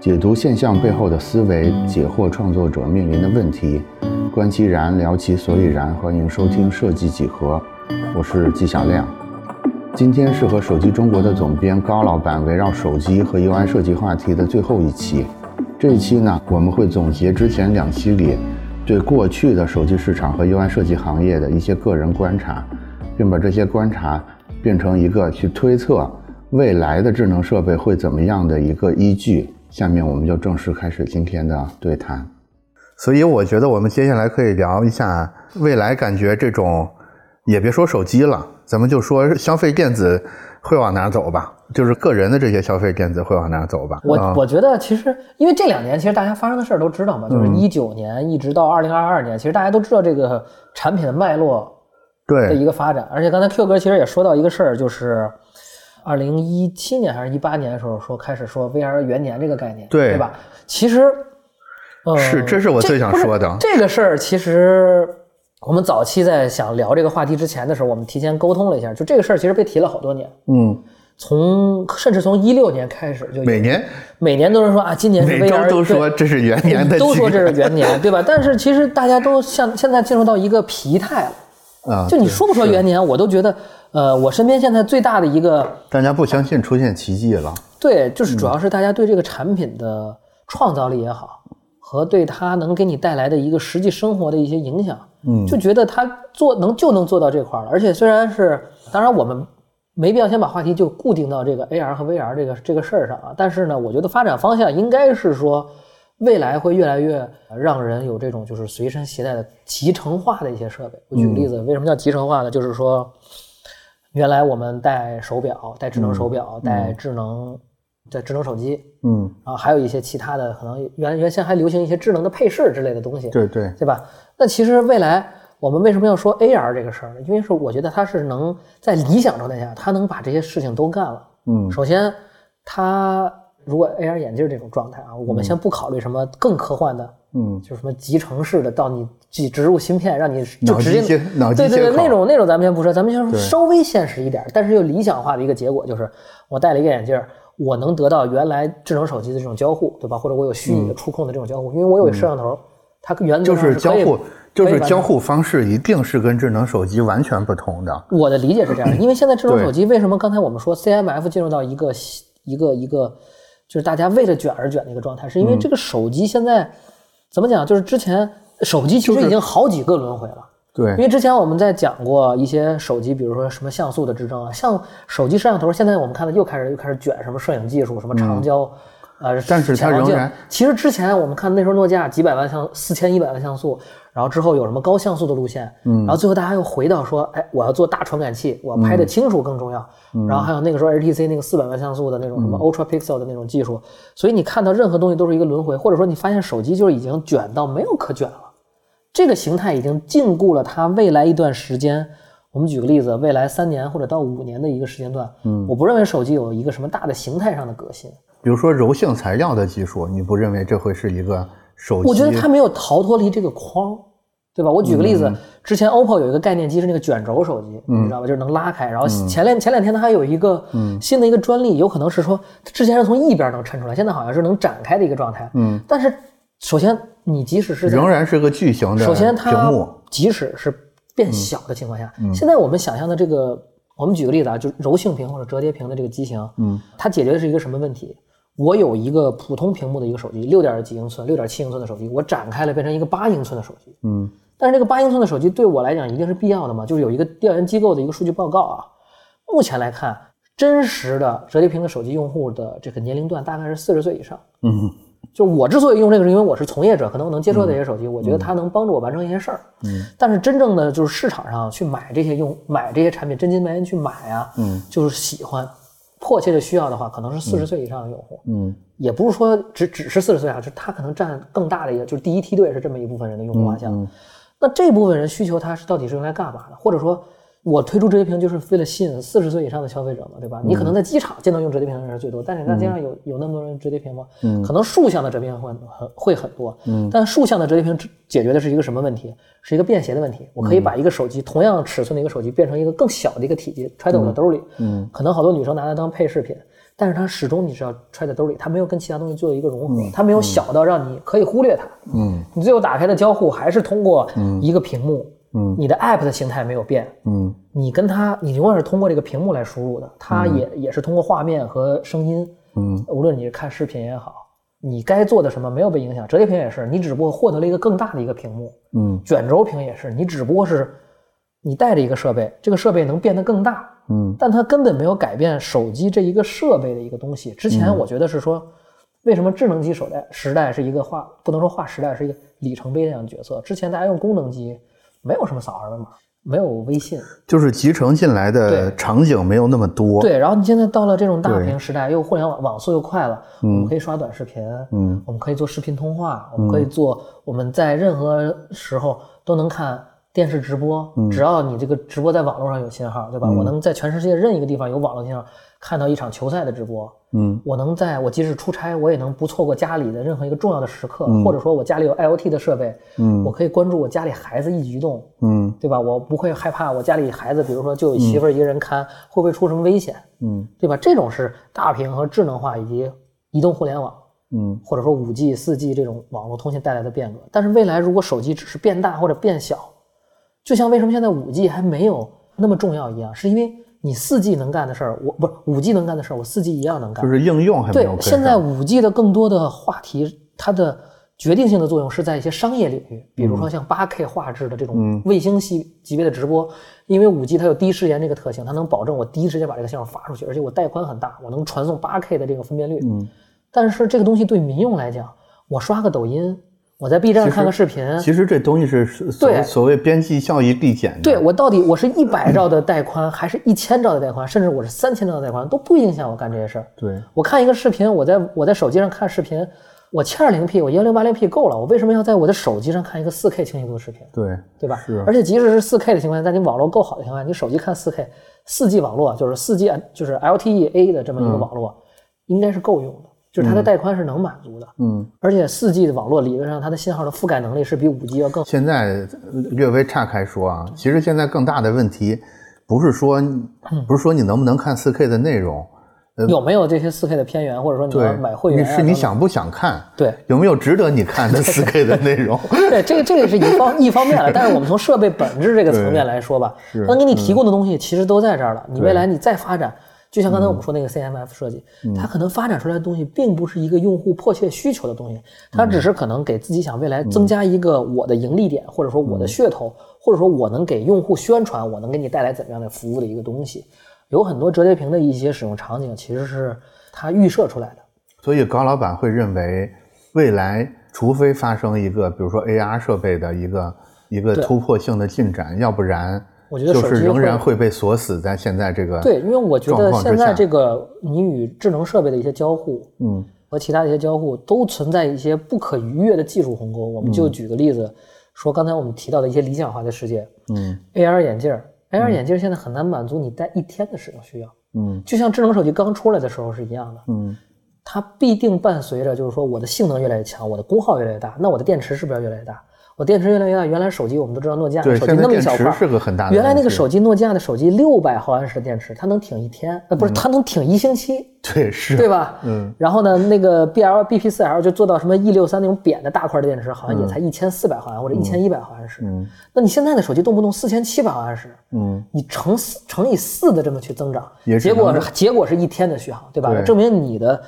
解读现象背后的思维，解惑创作者面临的问题，观其然，聊其所以然。欢迎收听设计几何，我是纪晓亮。今天是和手机中国的总编高老板围绕手机和 UI 设计话题的最后一期。这一期呢，我们会总结之前两期里对过去的手机市场和 UI 设计行业的一些个人观察，并把这些观察变成一个去推测未来的智能设备会怎么样的一个依据。下面我们就正式开始今天的对谈。所以我觉得我们接下来可以聊一下未来，感觉这种也别说手机了，咱们就说消费电子会往哪走吧，就是个人的这些消费电子会往哪走吧。我我觉得其实因为这两年其实大家发生的事儿都知道嘛，就是一九年一直到二零二二年，其实大家都知道这个产品的脉络对的一个发展。而且刚才 Q 哥其实也说到一个事儿，就是。二零一七年还是一八年的时候，说开始说 VR 元年这个概念，对对吧？其实，呃，是，这是我最想说的。这个事儿其实我们早期在想聊这个话题之前的时候，我们提前沟通了一下，就这个事儿其实被提了好多年。嗯，从甚至从一六年开始就每年每年都是说啊，今年是 VR，都说这是元年的，都说这是元年，对吧？但是其实大家都像现在进入到一个疲态了啊，就你说不说元年，我都觉得。呃，我身边现在最大的一个，大家不相信出现奇迹了。对，就是主要是大家对这个产品的创造力也好，和对它能给你带来的一个实际生活的一些影响，嗯，就觉得它做能就能做到这块了。而且虽然是，当然我们没必要先把话题就固定到这个 AR 和 VR 这个这个事儿上啊。但是呢，我觉得发展方向应该是说。未来会越来越让人有这种就是随身携带的集成化的一些设备。我举个例子，为什么叫集成化呢？就是说。原来我们戴手表，戴智能手表，戴智能的智能手机，嗯，然后还有一些其他的，可能原原先还流行一些智能的配饰之类的东西，对对，对吧？那其实未来我们为什么要说 AR 这个事儿呢？因为是我觉得它是能在理想状态下，它能把这些事情都干了。嗯，首先它。如果 AR 眼镜这种状态啊，我们先不考虑什么更科幻的，嗯，就是什么集成式的，到你己植入芯片，让你就直接脑机对对对，那种那种咱们先不说，咱们先说稍微现实一点，但是又理想化的一个结果，就是我戴了一个眼镜，我能得到原来智能手机的这种交互，对吧？或者我有虚拟的触控的这种交互，因为我有摄像头，它原则就是交互，就是交互方式一定是跟智能手机完全不同的。我的理解是这样，因为现在智能手机为什么刚才我们说 CMF 进入到一个一个一个。就是大家为了卷而卷的一个状态，是因为这个手机现在怎么讲？就是之前手机其实已经好几个轮回了。对，因为之前我们在讲过一些手机，比如说什么像素的支撑啊，像手机摄像头，现在我们看到又开始又开始卷什么摄影技术，什么长焦，呃，但是它仍然，其实之前我们看那时候诺基亚几百万像四千一百万像素。然后之后有什么高像素的路线，嗯，然后最后大家又回到说，哎，我要做大传感器，我拍的清楚更重要。然后还有那个时候 HTC 那个四百万像素的那种什么 Ultra Pixel 的那种技术，所以你看到任何东西都是一个轮回，或者说你发现手机就是已经卷到没有可卷了，这个形态已经禁锢了它未来一段时间。我们举个例子，未来三年或者到五年的一个时间段，嗯，我不认为手机有一个什么大的形态上的革新。比如说柔性材料的技术，你不认为这会是一个？手机，我觉得它没有逃脱离这个框，对吧？我举个例子，之前 OPPO 有一个概念机是那个卷轴手机，你知道吧？就是能拉开。然后前两前两天它还有一个新的一个专利，有可能是说之前是从一边能抻出来，现在好像是能展开的一个状态。嗯，但是首先你即使是仍然是个巨型的，首先它即使是变小的情况下，现在我们想象的这个，我们举个例子啊，就是柔性屏或者折叠屏的这个机型，嗯，它解决的是一个什么问题？我有一个普通屏幕的一个手机，六点几英寸、六点七英寸的手机，我展开了变成一个八英寸的手机。嗯，但是这个八英寸的手机对我来讲一定是必要的嘛？就是有一个调研机构的一个数据报告啊，目前来看，真实的折叠屏的手机用户的这个年龄段大概是四十岁以上。嗯，就我之所以用这个，是因为我是从业者，可能我能接触到这些手机，我觉得它能帮助我完成一些事儿。嗯，但是真正的就是市场上去买这些用买这些产品，真金白银去买啊，嗯，就是喜欢。迫切的需要的话，可能是四十岁以上的用户，嗯，也不是说只只是四十岁啊，就他可能占更大的一个，就是第一梯队是这么一部分人的用户画像。那这部分人需求他是到底是用来干嘛的？或者说我推出折叠屏就是为了吸引四十岁以上的消费者嘛，对吧？你可能在机场见到用折叠屏的人是最多，但是你在街上有有那么多人折叠屏吗？嗯，可能竖向的折叠屏会很会很多，嗯，但竖向的折叠屏解决的是一个什么问题？是一个便携的问题。我可以把一个手机同样尺寸的一个手机变成一个更小的一个体积，揣在我的兜里，嗯，可能好多女生拿它当配饰品，但是它始终你是要揣在兜里，它没有跟其他东西做一个融合，它没有小到让你可以忽略它，嗯，你最后打开的交互还是通过一个屏幕。嗯，你的 app 的形态没有变，嗯，你跟它，你永远是通过这个屏幕来输入的，它也也是通过画面和声音，嗯，无论你是看视频也好，你该做的什么没有被影响。折叠屏也是，你只不过获得了一个更大的一个屏幕，嗯，卷轴屏也是，你只不过是你带着一个设备，这个设备能变得更大，嗯，但它根本没有改变手机这一个设备的一个东西。之前我觉得是说，为什么智能机时代时代是一个划不能说划时代，是一个里程碑那样的角色。之前大家用功能机。没有什么扫二维码，没有微信，就是集成进来的场景没有那么多。对，然后你现在到了这种大屏时代，又互联网网速又快了，我们可以刷短视频，嗯，我们可以做视频通话，我们可以做，我们在任何时候都能看电视直播，只要你这个直播在网络上有信号，对吧？我能在全世界任一个地方有网络信号。看到一场球赛的直播，嗯，我能在我即使出差，我也能不错过家里的任何一个重要的时刻，或者说我家里有 IOT 的设备，嗯，我可以关注我家里孩子一举一动，嗯，对吧？我不会害怕我家里孩子，比如说就媳妇儿一个人看，会不会出什么危险，嗯，对吧？这种是大屏和智能化以及移动互联网，嗯，或者说五 G、四 G 这种网络通信带来的变革。但是未来如果手机只是变大或者变小，就像为什么现在五 G 还没有那么重要一样，是因为。你四 G 能干的事儿，我不是五 G 能干的事儿，我四 G 一样能干。就是应用还没有。对，现在五 G 的更多的话题，它的决定性的作用是在一些商业领域，比如说像八 K 画质的这种卫星系级别的直播，因为五 G 它有第一时延这个特性，它能保证我第一时间把这个信号发出去，而且我带宽很大，我能传送八 K 的这个分辨率。嗯。但是这个东西对民用来讲，我刷个抖音。我在 B 站看个视频，其实这东西是所所谓边际效益递减的。对我到底我是一百兆的带宽，还是一千兆的带宽，甚至我是三千兆的带宽，都不影响我干这些事儿。对我看一个视频，我在我在手机上看视频，我七二零 P，我幺零八零 P 够了，我为什么要在我的手机上看一个四 K 清晰度的视频？对对吧？是。而且即使是四 K 的情况下，在你网络够好的情况下，你手机看四 K，四 G 网络就是四 G 就是 LTE A 的这么一个网络，应该是够用的。就是它的带宽是能满足的，嗯，而且四 G 的网络理论上它的信号的覆盖能力是比五 G 要更。现在略微岔开说啊，其实现在更大的问题不是说不是说你能不能看四 K 的内容，有没有这些四 K 的片源，或者说你要买会员，是你想不想看？对，有没有值得你看的四 K 的内容？对，这个这个是一方 一方面了，但是我们从设备本质这个层面来说吧，能给你提供的东西其实都在这儿了，你未来你再发展。就像刚才我们说那个 CMF 设计，它可能发展出来的东西并不是一个用户迫切需求的东西，它只是可能给自己想未来增加一个我的盈利点，或者说我的噱头，或者说我能给用户宣传我能给你带来怎么样的服务的一个东西。有很多折叠屏的一些使用场景其实是它预设出来的。所以高老板会认为，未来除非发生一个比如说 AR 设备的一个一个突破性的进展，要不然。我觉得就是仍然会被锁死在现在这个对，因为我觉得现在这个你与智能设备的一些交互，嗯，和其他的一些交互都存在一些不可逾越的技术鸿沟。我们就举个例子，说刚才我们提到的一些理想化的世界，嗯，AR 眼镜，AR 眼镜现在很难满足你戴一天的使用需要，嗯，就像智能手机刚出来的时候是一样的，嗯，它必定伴随着就是说我的性能越来越强，我的功耗越来越大，那我的电池是不是要越来越大？我电池越来越大，原来手机我们都知道诺基亚手机那么一小块，是个很大的。原来那个手机，诺基亚的手机六百毫安时的电池，它能挺一天，呃，不是，它能挺一星期。对，是，对吧？嗯。然后呢，那个 B L B P 四 L 就做到什么 E 六三那种扁的大块的电池，好像也才一千四百毫安或者一千一百毫安时。嗯。那你现在的手机动不动四千七百毫安时，嗯，你乘四乘以四的这么去增长，结果是结果是一天的续航，对吧？证明你的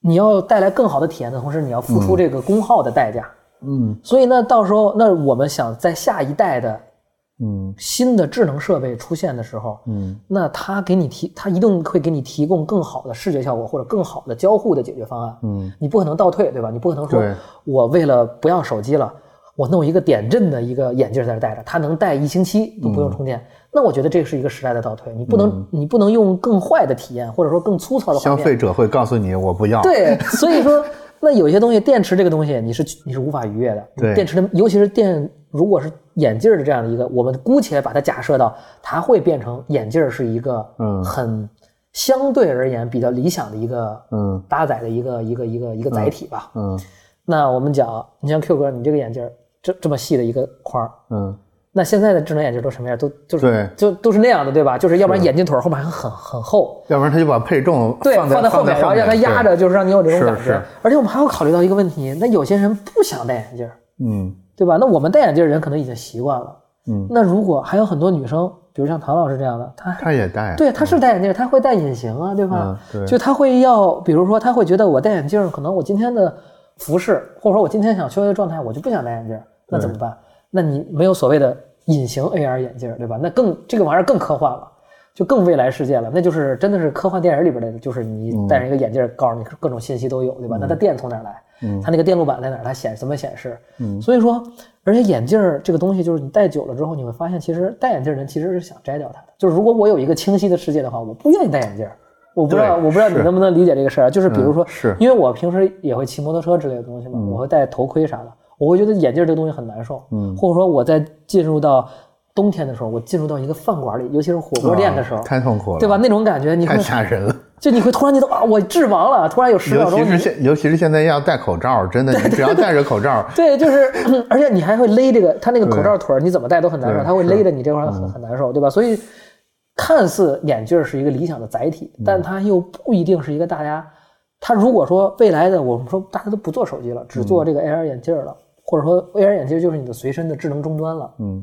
你要带来更好的体验的同时，你要付出这个功耗的代价。嗯，所以呢，到时候那我们想在下一代的，嗯，新的智能设备出现的时候，嗯，那它给你提，它一定会给你提供更好的视觉效果或者更好的交互的解决方案。嗯，你不可能倒退，对吧？你不可能说我为了不要手机了，我弄一个点阵的一个眼镜在这戴着，它能戴一星期都不用充电。那我觉得这是一个时代的倒退。你不能，你不能用更坏的体验或者说更粗糙的。消费者会告诉你，我不要。对，所以说。那有些东西，电池这个东西，你是你是无法逾越的。对，电池的，尤其是电如果是眼镜的这样的一个，我们姑且把它假设到它会变成眼镜是一个嗯。很相对而言比较理想的一个嗯。搭载的一个一个一个一个载体吧。嗯。那我们讲，你像 Q 哥，你这个眼镜儿这这么细的一个框儿，嗯，那现在的智能眼镜都什么样？都就是对就都是那样的，对吧？就是要不然眼镜腿儿后面还很很厚，要不然他就把配重对，放在在后面，然后让它压着，就是让你有这种感觉是。而且我们还要考虑到一个问题，那有些人不想戴眼镜儿，嗯对吧？那我们戴眼镜人可能已经习惯了。嗯，那如果还有很多女生，比如像唐老师这样的，她她也戴，对她是戴眼镜儿，她会戴隐形啊，对吧？嗯对就她会要，比如说她会觉得我戴眼镜儿，可能我今天的服饰，或者说我今天想休息的状态，我就不想戴眼镜儿，那怎么办？那你没有所谓的隐形 AR 眼镜儿，对吧？那更这个玩意儿更科幻了。就更未来世界了，那就是真的是科幻电影里边的，就是你戴上一个眼镜，告诉你各种信息都有，对吧？那它电从哪儿来？它那个电路板在哪儿？它显怎么显示？所以说，而且眼镜儿这个东西，就是你戴久了之后，你会发现，其实戴眼镜人其实是想摘掉它的。就是如果我有一个清晰的世界的话，我不愿意戴眼镜儿。我不知道，我不知道你能不能理解这个事儿啊？就是比如说，是因为我平时也会骑摩托车之类的东西嘛，我会戴头盔啥的，我会觉得眼镜儿这个东西很难受。嗯，或者说我在进入到冬天的时候，我进入到一个饭馆里，尤其是火锅店的时候，啊太痛苦了，对吧？？那种感觉，你会太吓人了。就你会突然觉得啊，我致盲了，突然有十秒钟你，尤其是现，尤其是现在要戴口罩，真的，你只要戴着口罩，对，就是，而且你还会勒这个，它那个口罩腿儿，你怎么戴都很难受，对它会勒着你这块儿很很难受，对吧？所以，看似眼镜儿是一个理想的载体，但它又不一定是一个大家。它如果说未来的我们说大家都不做手机了，只做这个 AR 眼镜儿了，或者说 AR 眼镜就是你的随身的智能终端了，嗯，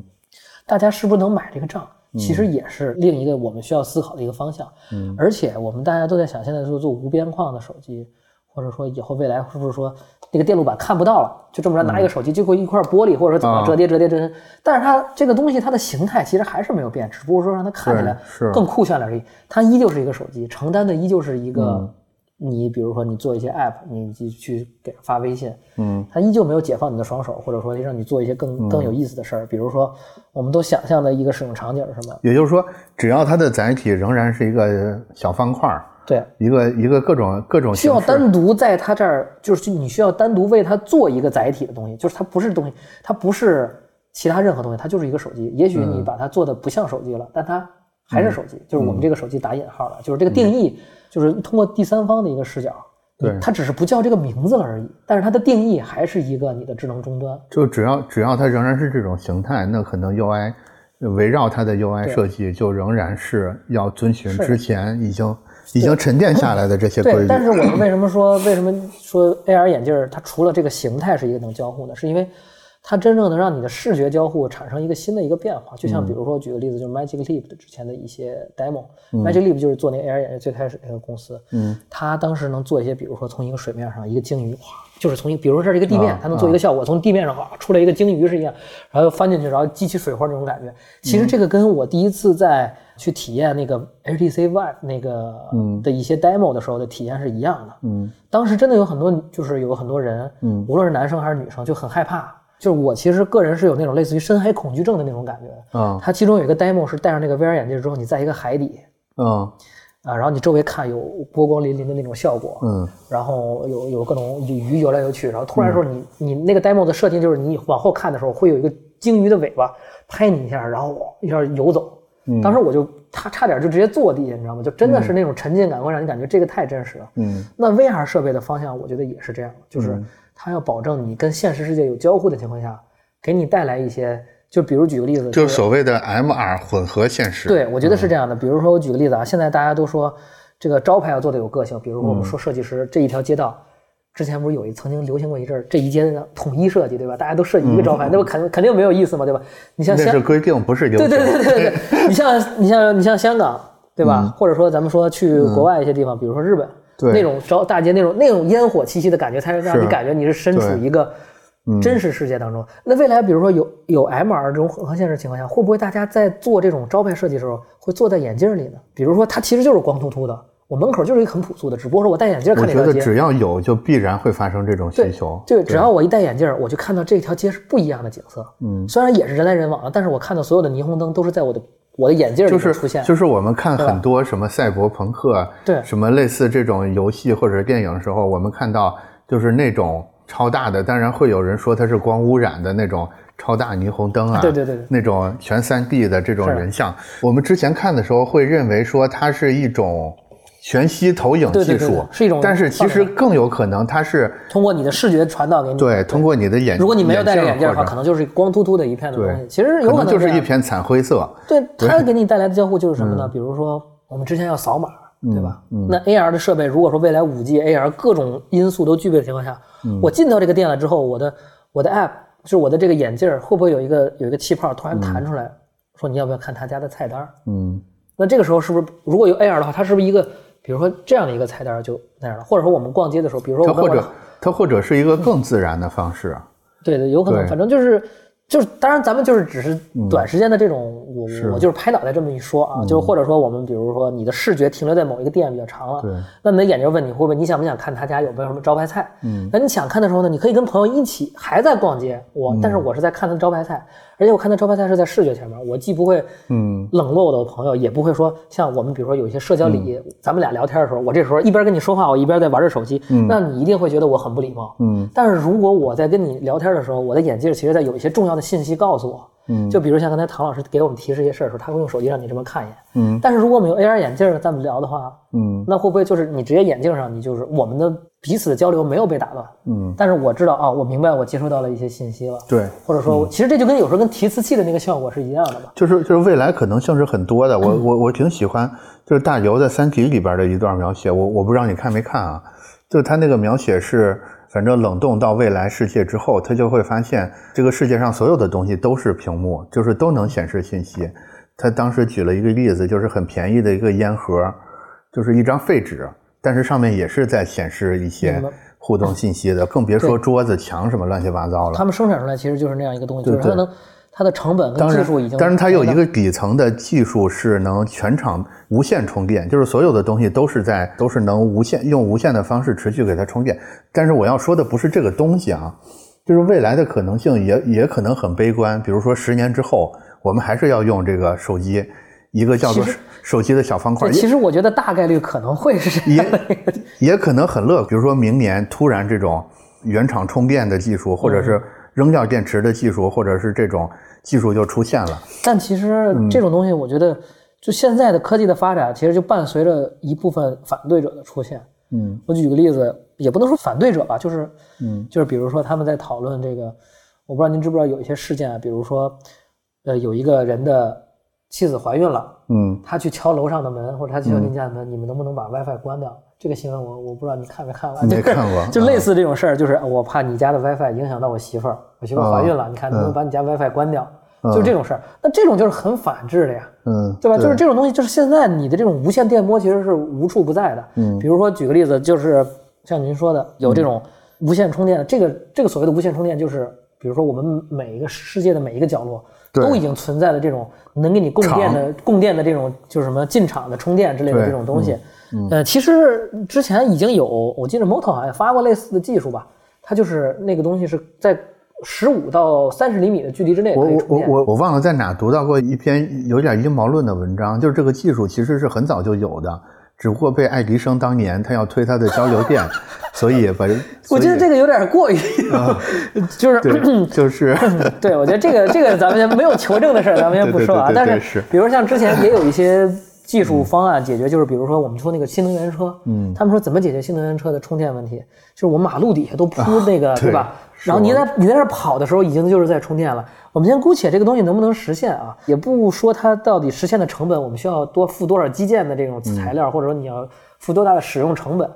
大家是不是能买这个账？其实也是另一个我们需要思考的一个方向。嗯，而且我们大家都在想，现在做做无边框的手机，或者说以后未来是不是说那个电路板看不到了，就这么着拿一个手机就会一块玻璃，或者说怎么啊折叠折叠折叠，但是它这个东西它的形态其实还是没有变，只不过说让它看起来更酷炫了而已。它依旧是一个手机，承担的依旧是一个。你比如说，你做一些 app，你就去给人发微信，嗯，它依旧没有解放你的双手，或者说让你做一些更更有意思的事儿。比如说，我们都想象的一个使用场景是什么？也就是说，只要它的载体仍然是一个小方块儿，对，一个一个各种各种需要单独在它这儿，就是你需要单独为它做一个载体的东西，就是它不是东西，它不是其他任何东西，它就是一个手机。也许嗯。你把它做的不像手机了，但它还是手机，就是我们这个手机打引号了，就是这个定义，就是通过第三方的一个视角。嗯对它只是不叫这个名字了而已，但是它的定义还是一个你的智能终端。就只要只要它仍然是这种形态，那可能 UI 围绕它的 UI 设计就仍然是要遵循之前已经已经沉淀下来的这些规对，律。但是我们为什么说为什么说 AR 眼镜儿它除了这个形态是一个能交互呢，是因为它真正能让你的视觉交互产生一个新的一个变化。就像比如说举个例子，就是 Magic Leap 的之前的一些 demo。Magic Leap 就是做那个 AR 眼镜最开始那个公司，嗯，它当时能做一些，比如说从一个水面上一个鲸鱼，哇，就是从一，比如说这是一个地面啊，它能做一个效果，从地面上哇出来一个鲸鱼是一样，然后翻进去，然后激起水花那种感觉。其实这个跟我第一次在去体验那个 HTC Vive 那个的一些 demo 的时候的体验是一样的。嗯，当时真的有很多，就是有很多人，嗯无论是男生还是女生，就很害怕。就是我其实个人是有那种类似于深海恐惧症的那种感觉。啊它其中有一个 demo 是戴上那个 VR 眼镜之后，你在一个海底嗯啊，然后你周围看有波光粼粼的那种效果，嗯然后有有各种鱼游来游去，然后突然说你、你那个 demo 的设定就是你往后看的时候会有一个鲸鱼的尾巴拍你一下，然后一下游走。当时我就差差点就直接坐地下，你知道吗？就真的是那种沉浸感会让你感觉这个太真实了。嗯那 VR 设备的方向，我觉得也是这样的，就是它要保证你跟现实世界有交互的情况下，给你带来一些，就比如举个例子，就是所谓的 MR 混合现实。对，我觉得是这样的。比如说，我举个例子啊，现在大家都说这个招牌要做的有个性，比如说我们说设计师这一条街道，之前不是有一曾经流行过一阵儿，这一街的统一设计，对吧？大家都设计一个招牌，那不肯肯定没有意思嘛，对吧？你像香那是，规定，不是流行。对对对对对对，你像你像你像香港，对吧？或者说咱们说去国外一些地方，比如说日本，对那种招大街那种那种烟火气息的感觉，才让你感觉你是身处一个真实世界当中。那未来比如说有有 MR 这种混合现实情况下，会不会大家在做这种招牌设计的时候，会坐在眼镜里呢？比如说它其实就是光秃秃的，我门口就是一个很朴素的，只不过说我戴眼镜看这条街。只要有，就必然会发生这种需对求。对，只要我一戴眼镜儿，我就看到这条街是不一样的景色。嗯，虽然也是人来人往的，但是我看到所有的霓虹灯都是在我的我的眼镜里就是出现。就是我们看很多什么赛博朋克，对什么类似这种游戏或者是电影的时候，我们看到就是那种超大的，当然会有人说它是光污染的那种超大霓虹灯啊，对对对对那种全三 D 的这种人像，我们之前看的时候会认为说它是一种全息投影技术，对是一种但是其实更有可能它是通过你的视觉传导给你。对通过你的眼，如果你没有戴着眼镜的话，可能就是光秃秃的一片的东西。其实有可能就是一片惨灰色，对它给你带来的交互就是什么嗯呢？比如说我们之前要扫码，对吧？那 AR 的设备，如果说未来五 G、AR 各种因素都具备的情况下，嗯我进到这个店了之后，我的我的 App 就是我的这个眼镜儿会不会有一个有一个气泡突然弹出来，说你要不要看他家的菜单儿？嗯，那这个时候是不是如果有 AR 的话，它是不是一个比如说这样的一个菜单儿就那样了？或者说我们逛街的时候，比如说它或者我跟我的它或者是一个更自然的方式，啊对对，有可能，反正就是就是，当然咱们就是只是短时间的这种，我是我就是拍脑袋这么一说啊，就是或者说我们比如说你的视觉停留在某一个店比较长了，对，那你的眼睛问你会不会你想不想看他家有没有什么招牌菜？嗯，那你想看的时候呢，你可以跟朋友一起还在逛街，我但是我是在看他的招牌菜，而且我看他招牌菜是在视觉前面，我既不会嗯。冷落我的朋友，也不会说像我们比如说有一些社交礼仪，咱们俩聊天的时候，我这时候一边跟你说话，我一边在玩着手机，那你一定会觉得我很不礼貌。嗯。但是如果我在跟你聊天的时候，我的眼镜其实在有一些重要的信息告诉我，嗯就比如像刚才唐老师给我们提示一些事儿的时候，他会用手机让你这么看一眼。嗯但是如果我们用 AR 眼镜儿咱们聊的话，嗯那会不会就是你直接眼镜上，你就是我们的彼此的交流没有被打断？嗯，但是我知道啊，我明白我接收到了一些信息了，对。或者说，其实这就跟有时候跟提词器的那个效果是一样的吧。就是就是未来可能性是很多的，我 我我挺喜欢，就是大刘在《三体》里边的一段描写，我我不知道你看没看啊，就是他那个描写是，反正冷冻到未来世界之后，他就会发现这个世界上所有的东西都是屏幕，就是都能显示信息。他当时举了一个例子，就是很便宜的一个烟盒，就是一张废纸，但是上面也是在显示一些互动信息的，更别说桌子、墙什么乱七八糟了他。们生产出来其实就是那样一个东西，就是它能它的成本跟当然技术已经，但是它有一个底层的技术是能全场无线充电，就是所有的东西都是在都是能无线用无线的方式持续给它充电。但是我要说的不是这个东西啊，就是未来的可能性也也可能很悲观。比如说十年之后，我们还是要用这个手机，一个叫做手机的小方块对，，其实我觉得大概率可能会是这样的一个。也可能很乐。比如说明年突然这种原厂充电的技术，或者是扔掉电池的技术，或者是这种技术就出现了。但其实嗯这种东西，我觉得就现在的科技的发展，其实就伴随着一部分反对者的出现。嗯我举个例子，也不能说反对者吧，就是嗯就是比如说他们在讨论这个，我不知道您知不知道有一些事件啊，比如说，呃，有一个人的妻子怀孕了，嗯他去敲楼上的门，或者他去敲您家的门，你们能不能把 WiFi 关掉？这个新闻我我不知道你看没看完，没就是看过 就类似这种事儿，就是我怕你家的 WiFi 影响到我媳妇儿，我媳妇儿怀孕了，你看能不能把你家 WiFi 关掉？就这种事儿，那这种就是很反制的呀。嗯，对吧？就是这种东西，就是现在你的这种无线电波其实是无处不在的。嗯比如说举个例子，就是像您说的，有这种无线充电的，这个这个所谓的无线充电，就是比如说我们每一个世界的每一个角落都已经存在了这种能给你供电的供电的这种就是什么进场的充电之类的这种东西。呃，其实之前已经有，我记得 Moto 好像发过类似的技术吧，它就是那个东西是在十五到三十厘米的距离之内我我我。我我忘了在哪读到过一篇有点阴谋论的文章，就是这个技术其实是很早就有的，只不过被爱迪生当年他要推他的交流电，所以把我觉得这个个有点过于，就是就是对，我觉得这个这个咱们先没有求证的事儿，咱们先不说啊。对对对对但对是比如像之前也有一些技术方案解决，就是比如说我们说那个新能源车，嗯他们说怎么解决新能源车的充电问题？就是我们马路底下都铺那个，啊对吧？然后你在你在那儿跑的时候，已经就是在充电了。我们先姑且这个东西能不能实现啊？也不说它到底实现的成本，我们需要多付多少基建的这种材料，或者说你要付多大的使用成本。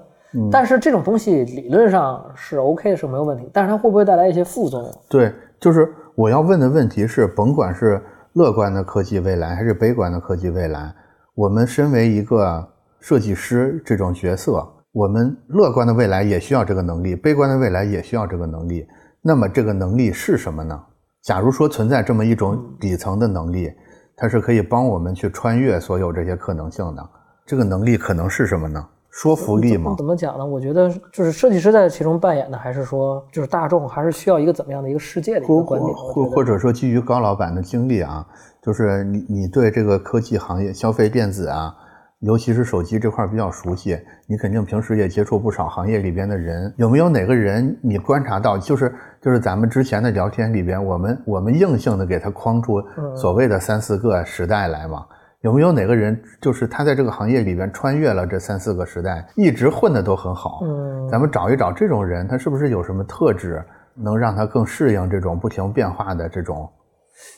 但是这种东西理论上是 OK 是没有问题，但是它会不会带来一些副作用？对，就是我要问的问题是，甭管是乐观的科技未来还是悲观的科技未来，我们身为一个设计师这种角色，我们乐观的未来也需要这个能力，悲观的未来也需要这个能力。那么这个能力是什么呢？假如说存在这么一种底层的能力，它是可以帮我们去穿越所有这些可能性的，这个能力可能是什么呢？说服力吗？怎么讲呢？我觉得就是设计师在其中扮演的，还是说就是大众还是需要一个怎么样的一个世界的一个观点？或或者说基于高老板的经历啊，就是你你对这个科技行业、消费电子啊，尤其是手机这块比较熟悉，你肯定平时也接触不少行业里边的人。有没有哪个人你观察到，就是就是咱们之前的聊天里边，我们我们硬性的给他框出所谓的三四个时代来嘛？有没有哪个人就是他在这个行业里边穿越了这三四个时代，一直混的都很好？嗯，咱们找一找这种人，他是不是有什么特质，能让他更适应这种不停变化的这种？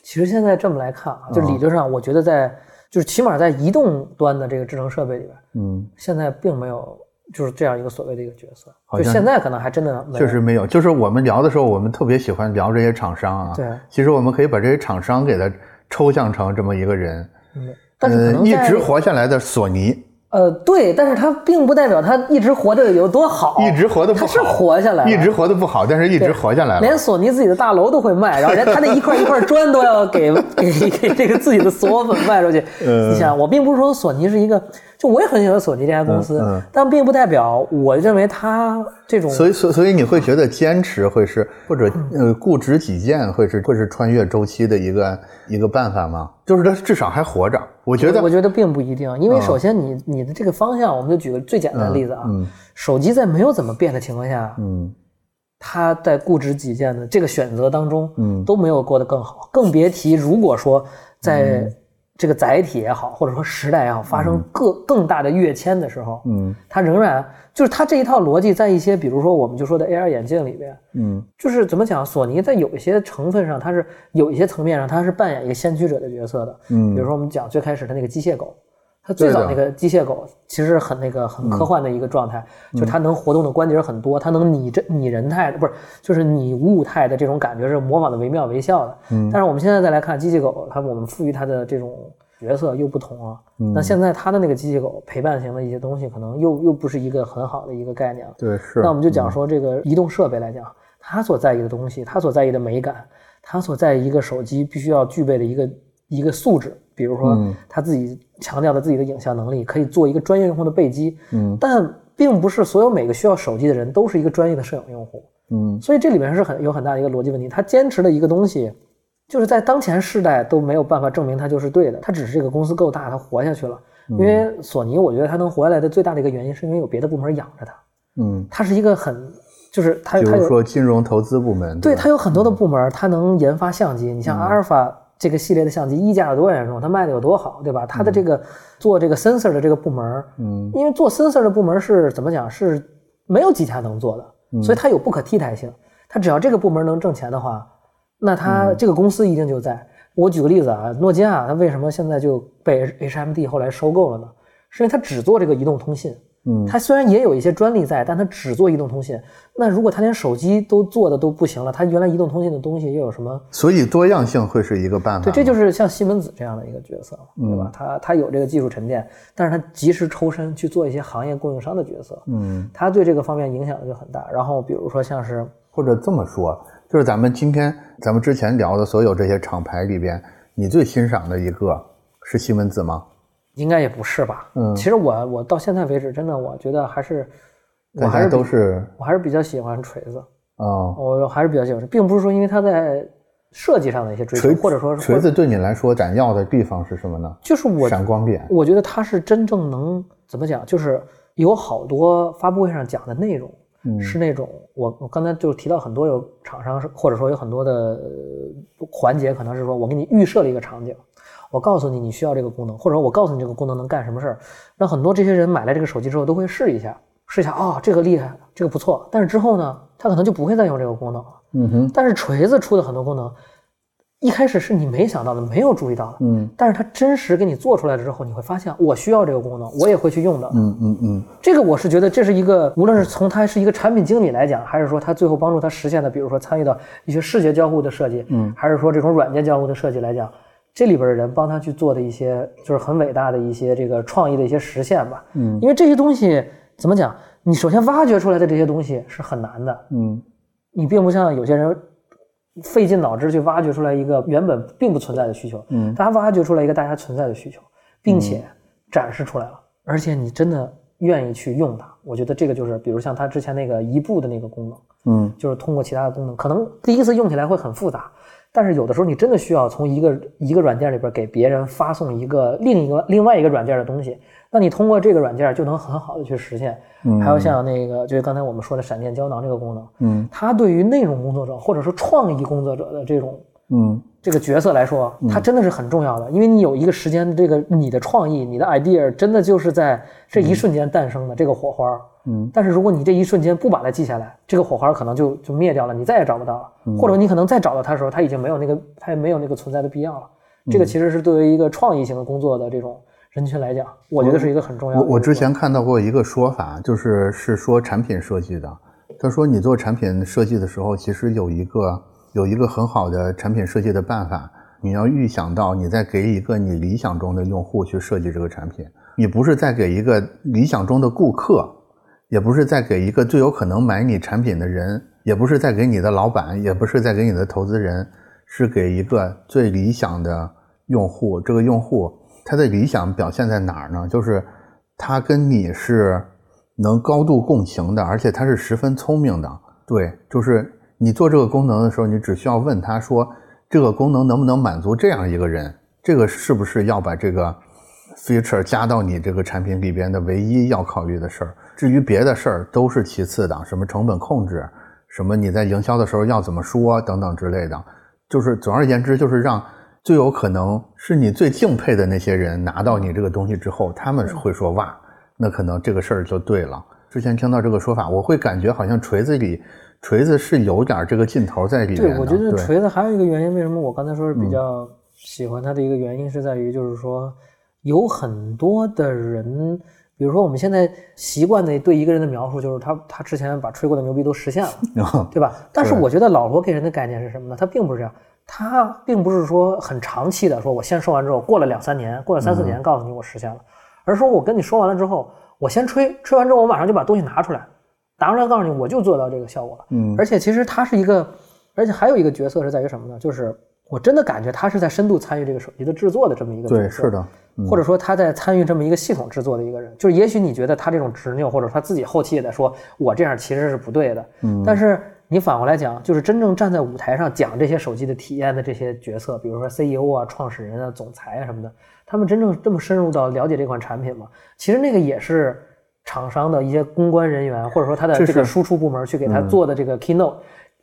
其实现在这么来看啊，就理论上，我觉得在。就是起码在移动端的这个智能设备里边，嗯，现在并没有就是这样一个所谓的一个角色，就现在可能还真的确实没有。就是我们聊的时候，我们特别喜欢聊这些厂商啊，对，其实我们可以把这些厂商给它抽象成这么一个人，嗯，但是一直活下来的索尼。呃，对，但是他并不代表他一直活得有多好，一直活得不好，他是活下来，一直活得不好，但是一直活下来了。连索尼自己的大楼都会卖，然后连他那一块一块砖都要给 给给这个自己的锁粉卖出去。你想，我并不是说索尼是一个。就我也很喜欢索尼这家公司，但并不代表我认为它这种。所以，所所以你会觉得坚持会是或者呃固执己见会是会是穿越周期的一个一个办法吗？就是它至少还活着。我觉得，我觉得并不一定，因为首先你你的这个方向，我们就举个最简单的例子啊，手机在没有怎么变的情况下，嗯，它在固执己见的这个选择当中，嗯，都没有过得更好，更别提如果说在。这个载体也好，或者说时代也好，发生更更大的跃迁的时候，嗯，它仍然就是它这一套逻辑，在一些比如说我们就说的 AR 眼镜里边，嗯，就是怎么讲，索尼在有一些成分上，它是有一些层面上，它是扮演一个先驱者的角色的，嗯，比如说我们讲最开始它那个机械狗。它最早那个机械狗其实很那个很科幻的一个状态，就是它能活动的关节很多，它能拟真拟人态的，不是就是拟物态的这种感觉是模仿的惟妙惟肖的。嗯，但是我们现在再来看机器狗，它我们赋予它的这种角色又不同啊。那现在它的那个机器狗陪伴型的一些东西，可能又又不是一个很好的一个概念了。对，是。那我们就讲说这个移动设备来讲，它所在意的东西，它所在意的美感，它所在意一个手机必须要具备的一个一个素质。比如说，他自己强调的自己的影像能力，可以做一个专业用户的备机。嗯，但并不是所有每个需要手机的人都是一个专业的摄影用户。嗯，所以这里面是很有很大的一个逻辑问题。他坚持的一个东西，就是在当前世代都没有办法证明它就是对的。他只是这个公司够大，他活下去了。因为索尼，我觉得他能活下来的最大的一个原因，是因为有别的部门养着他。嗯，它是一个很，就是它，比如说金融投资部门，对它有很多的部门，它能研发相机。你像阿尔法。这个系列的相机溢价有多严重？它卖的有多好，对吧？它的这个做这个 sensor 的这个部门，嗯，因为做 sensor 的部门是怎么讲？是没有几家能做的，所以它有不可替代性。它只要这个部门能挣钱的话，那它这个公司一定就在。我举个例子啊，诺基亚它为什么现在就被 HMD 后来收购了呢？是因为它只做这个移动通信。嗯，它虽然也有一些专利在，但它只做移动通信。那如果它连手机都做的都不行了，它原来移动通信的东西又有什么？所以多样性会是一个办法。对，这就是像西门子这样的一个角色，对吧？他他有这个技术沉淀，但是他及时抽身去做一些行业供应商的角色。嗯，他对这个方面影响就很大。然后比如说像是，或者这么说，就是咱们今天咱们之前聊的所有这些厂牌里边，你最欣赏的一个是西门子吗？应该也不是吧？嗯，其实我我到现在为止，真的我觉得还是，我还是都是，我还是比较喜欢锤子啊，我还是比较喜欢，并不是说因为它在设计上的一些追求，或者说锤子对你来说闪耀的地方是什么呢？就是我闪光点，我觉得它是真正能怎么讲，就是有好多发布会上讲的内容，是那种我我刚才就提到很多有厂商是或者说有很多的环节，可能是说我给你预设了一个场景。我告诉你，你需要这个功能，或者说我告诉你这个功能能干什么事儿，那很多这些人买来这个手机之后都会试一下，试一下啊，这个厉害，这个不错。但是之后呢，他可能就不会再用这个功能了。嗯哼。但是锤子出的很多功能，一开始是你没想到的，没有注意到的。嗯。但是它真实给你做出来了之后，你会发现，我需要这个功能，我也会去用的。嗯嗯嗯。这个我是觉得这是一个，无论是从它是一个产品经理来讲，还是说他最后帮助他实现的，比如说参与到一些视觉交互的设计，嗯，还是说这种软件交互的设计来讲。这里边的人帮他去做的一些，就是很伟大的一些这个创意的一些实现吧。嗯，因为这些东西怎么讲？你首先挖掘出来的这些东西是很难的。嗯，你并不像有些人费尽脑汁去挖掘出来一个原本并不存在的需求。嗯，他挖掘出来一个大家存在的需求，并且展示出来了，而且你真的愿意去用它。我觉得这个就是，比如像他之前那个一步的那个功能，嗯，就是通过其他的功能，可能第一次用起来会很复杂。但是有的时候你真的需要从一个一个软件里边给别人发送一个另一个另外一个软件的东西，那你通过这个软件就能很好的去实现。还有像那个，就是刚才我们说的闪电胶囊这个功能，嗯，它对于内容工作者或者说创意工作者的这种，嗯，这个角色来说，它真的是很重要的，因为你有一个时间，这个你的创意、你的 idea 真的就是在这一瞬间诞生的这个火花，嗯。但是如果你这一瞬间不把它记下来，这个火花可能就就灭掉了，你再也找不到了，或者你可能再找到它的时候，它已经没有那个，它也没有那个存在的必要了。这个其实是对于一个创意型的工作的这种。人群来讲，我觉得是一个很重要的。我我之前看到过一个说法，就是是说产品设计的。他说，你做产品设计的时候，其实有一个有一个很好的产品设计的办法。你要预想到，你在给一个你理想中的用户去设计这个产品，你不是在给一个理想中的顾客，也不是在给一个最有可能买你产品的人，也不是在给你的老板，也不是在给你的投资人，是给一个最理想的用户。这个用户。他的理想表现在哪儿呢？就是他跟你是能高度共情的，而且他是十分聪明的。对，就是你做这个功能的时候，你只需要问他说，这个功能能不能满足这样一个人？这个是不是要把这个 feature 加到你这个产品里边的唯一要考虑的事儿？至于别的事儿都是其次的，什么成本控制，什么你在营销的时候要怎么说等等之类的，就是总而言之，就是让。最有可能是你最敬佩的那些人拿到你这个东西之后，他们会说哇，那可能这个事儿就对了。之前听到这个说法，我会感觉好像锤子里，锤子是有点这个劲头在里面的。对，我觉得锤子还有一个原因，为什么我刚才说是比较喜欢它的一个原因，是在于就是说有很多的人，比如说我们现在习惯的对一个人的描述，就是他他之前把吹过的牛逼都实现了，对吧？但是我觉得老罗给人的概念是什么呢？他并不是这样。他并不是说很长期的，说我先说完之后，过了两三年，过了三四年，告诉你我实现了，而是说我跟你说完了之后，我先吹，吹完之后我马上就把东西拿出来，拿出来告诉你，我就做到这个效果了。嗯，而且其实他是一个，而且还有一个角色是在于什么呢？就是我真的感觉他是在深度参与这个手机的制作的这么一个。对，是的，或者说他在参与这么一个系统制作的一个人。就是也许你觉得他这种执拗，或者他自己后期也在说，我这样其实是不对的。嗯，但是。你反过来讲，就是真正站在舞台上讲这些手机的体验的这些角色，比如说 CEO 啊、创始人啊、总裁啊什么的，他们真正这么深入到了解这款产品吗？其实那个也是厂商的一些公关人员，或者说他的这个输出部门去给他做的这个 keynote，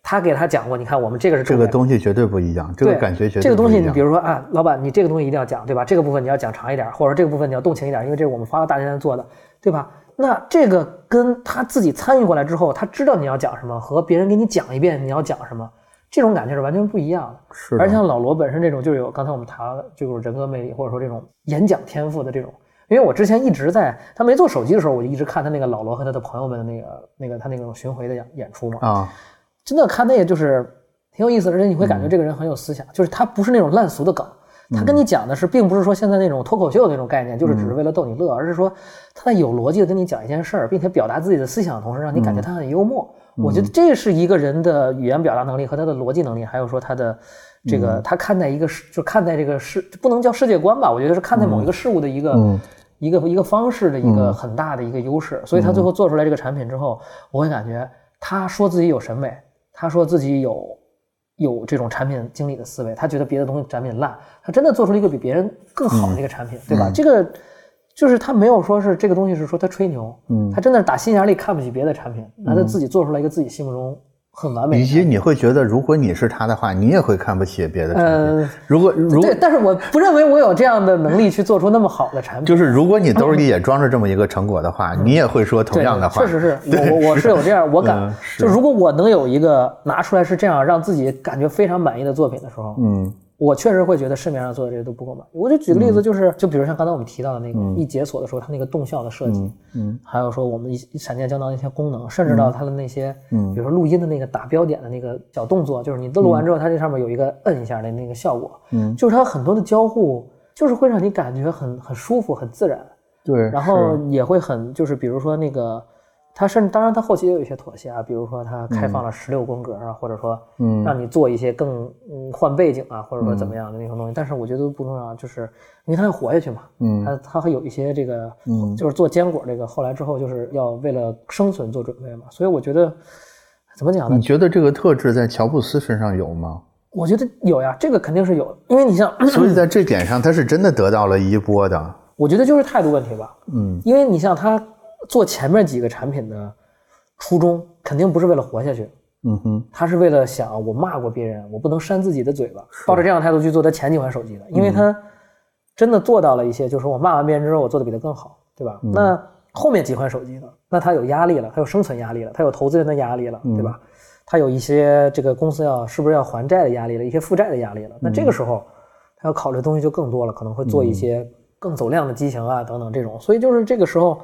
他给他讲过，你看我们这个是这个东西绝对不一样，这个感觉绝对这个东西，你比如说啊，老板，你这个东西一定要讲，对吧？这个部分你要讲长一点，或者说这个部分你要动情一点，因为这是我们花了大钱做的，对吧？那这个跟他自己参与过来之后，他知道你要讲什么，和别人给你讲一遍你要讲什么，这种感觉是完全不一样的。是，而像老罗本身这种，就有刚才我们谈就是人格魅力，或者说这种演讲天赋的这种。因为我之前一直在他没做手机的时候，我就一直看他那个老罗和他的朋友们的那个那个他那种巡回的演演出嘛。啊，真的看那个就是挺有意思，而且你会感觉这个人很有思想，就是他不是那种烂俗的梗。他跟你讲的是，并不是说现在那种脱口秀那种概念，就是只是为了逗你乐，而是说他在有逻辑的跟你讲一件事儿，并且表达自己的思想的同时，让你感觉他很幽默。我觉得这是一个人的语言表达能力和他的逻辑能力，还有说他的这个他看待一个事，就看待这个世，不能叫世界观吧？我觉得是看待某一个事物的一个一个一个方式的一个很大的一个优势。所以他最后做出来这个产品之后，我会感觉他说自己有审美，他说自己有。有这种产品经理的思维，他觉得别的东西产品烂，他真的做出了一个比别人更好的一个产品，对吧？这个就是他没有说是这个东西是说他吹牛，嗯，他真的是打心眼里看不起别的产品，那他自己做出来一个自己心目中。很完美，以及你会觉得，如果你是他的话，你也会看不起别的产品。如果如对，但是我不认为我有这样的能力去做出那么好的产品。就是如果你兜里也装着这么一个成果的话，你也会说同样的话。确实是 我我我是有这样，我感就如果我能有一个拿出来是这样让自己感觉非常满意的作品的时候，嗯。我确实会觉得市面上做的这些都不够满意。我就举个例子，就是就比如像刚才我们提到的那个一解锁的时候，它那个动效的设计，嗯，还有说我们一闪电胶囊那些功能，甚至到它的那些，嗯，比如说录音的那个打标点的那个小动作，就是你都录完之后，它这上面有一个摁一下的那个效果，嗯，就是它很多的交互，就是会让你感觉很很舒服、很自然，对，然后也会很就是比如说那个。它甚至当然，他后期也有一些妥协啊，比如说他开放了十六宫格啊，或者说，嗯，让你做一些更嗯换背景啊，或者说怎么样的那种东西。但是我觉得不重要，就是因为他要活下去嘛，嗯，他他还有一些这个，嗯，就是做坚果这个，后来之后就是要为了生存做准备嘛。所以我觉得怎么讲呢？你觉得这个特质在乔布斯身上有吗？我觉得有呀，这个肯定是有，因为你像，所以在这点上，他是真的得到了一波的。我觉得就是态度问题吧。嗯因为你像他做前面几个产品的初衷，肯定不是为了活下去，嗯哼，他是为了想我骂过别人，我不能扇自己的嘴巴，抱着这样的态度去做他前几款手机的，因为他真的做到了一些，就是我骂完别人之后，我做的比他更好，对吧？那后面几款手机呢？那他有压力了，他有生存压力了，他有投资人的压力了，对吧？他有一些这个公司要是不是要还债的压力了，一些负债的压力了。那这个时候，他要考虑的东西就更多了，可能会做一些更走量的机型啊等等这种。所以就是这个时候，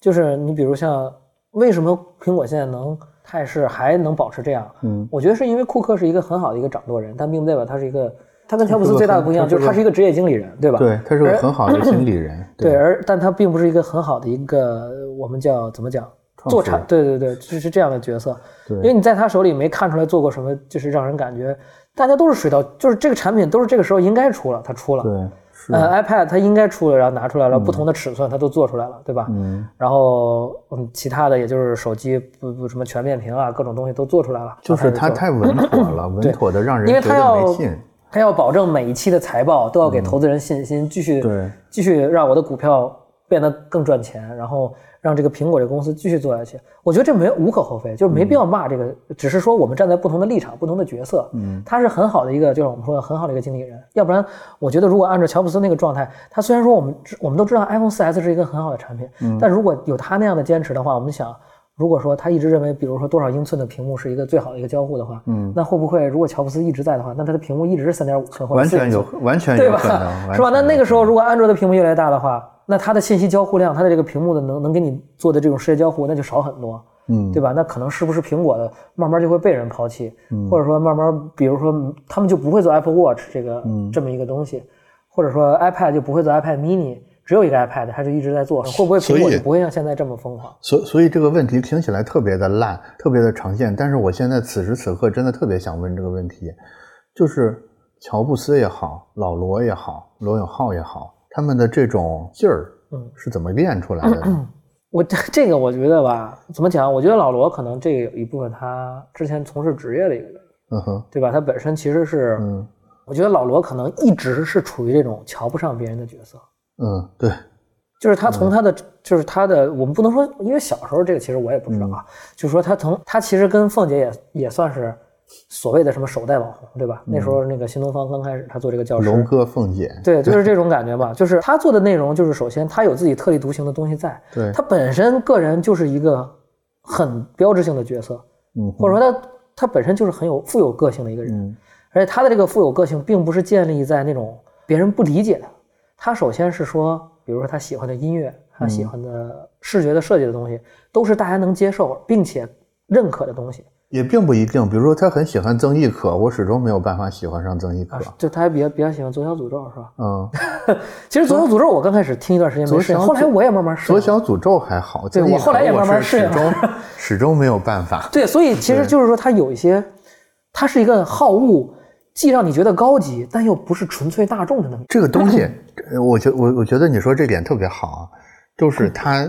就是你比如像为什么苹果现在能态势还能保持这样？嗯，我觉得是因为库克是一个很好的一个掌舵人，但并不代表他是一个，他跟乔布斯最大的不一样就是他是一个职业经理人，对吧？对，他是个很好的经理人，对，而但他并不是一个很好的一个我们叫怎么讲做产对对对，就是这样的角色。对因为你在他手里没看出来做过什么，就是让人感觉大家都是水到，就是这个产品都是这个时候应该出了，他出了。对，是，呃，iPad 它应该出了，然后拿出来了，不同的尺寸它都做出来了，对吧？嗯，然后嗯，其他的也就是手机不不什么全面屏啊，各种东西都做出来了。就是他然后开始做太稳 妥了，稳妥的让人因为觉得他要没劲，他要保证每一期的财报都要给投资人信心，继续继续让我的股票变得更赚钱，然后让这个苹果这个公司继续做下去。我觉得这没无可厚非，就是没必要骂这个，只是说我们站在不同的立场、不同的角色，嗯，他是很好的一个，就是我们说的很好的一个经理人。要不然，我觉得如果按照乔布斯那个状态，他虽然说我们知我们都知道 iPhone 4S 是一个很好的产品，嗯但如果有他那样的坚持的话，我们想。如果说他一直认为，比如说多少英寸的屏幕是一个最好的一个交互的话，嗯，那会不会如果乔布斯一直在的话，那他的屏幕一直是三点五寸或者4.9完全有寸，完全对吧有可能？是吧？那那个时候，如果安卓的屏幕越来越大的话，那它的信息交互量，它的这个屏幕的能能给你做的这种视觉交互，那就少很多，嗯对吧？那可能是不是苹果的慢慢就会被人抛弃，嗯或者说慢慢，比如说他们就不会做 Apple Watch 这个、嗯这么一个东西，或者说 iPad 就不会做 iPad mini，只有一个 iPad，它就一直在做，会不会苹果就不会像现在这么疯狂？所所以这个问题听起来特别的烂，特别的常见。但是我现在此时此刻真的特别想问这个问题，就是乔布斯也好，老罗也好，罗永浩也好，他们的这种劲儿，嗯，是怎么练出来的呢？我这这个我觉得吧，怎么讲？我觉得老罗可能这个有一部分他之前从事职业的一个原因，嗯哼，对吧？他本身其实是，嗯我觉得老罗可能一直是处于这种瞧不上别人的角色，嗯，对，就是他从他的，就是他的，我们不能说，因为小时候这个其实我也不知道啊，就是说他从他其实跟凤姐也也算是所谓的什么首代网红，对吧？那时候那个新东方刚开始他做这个教师，龙哥凤姐，对，就是这种感觉吧。就是他做的内容，就是首先他有自己特立独行的东西在，对，他本身个人就是一个很标志性的角色，嗯或者说他他本身就是很有富有个性的一个人，嗯而且他的这个富有个性并不是建立在那种别人不理解的，他首先是说，比如说他喜欢的音乐，他喜欢的视觉的设计的东西，都是大家能接受并且认可的东西。也并不一定。比如说他很喜欢曾轶可，我始终没有办法喜欢上曾轶可。就他还比较比较喜欢左小诅咒，是吧？嗯，其实左小诅咒我刚开始听一段时间没适应，后来我也慢慢适应。左小诅咒还好，对我后来也慢慢适应是始终始终没有办法。对，所以其实就是说，他有一些，他是一个好恶，既让你觉得高级，但又不是纯粹大众的那么。这个东西，呃 我觉我我觉得你说这点特别好啊，就是他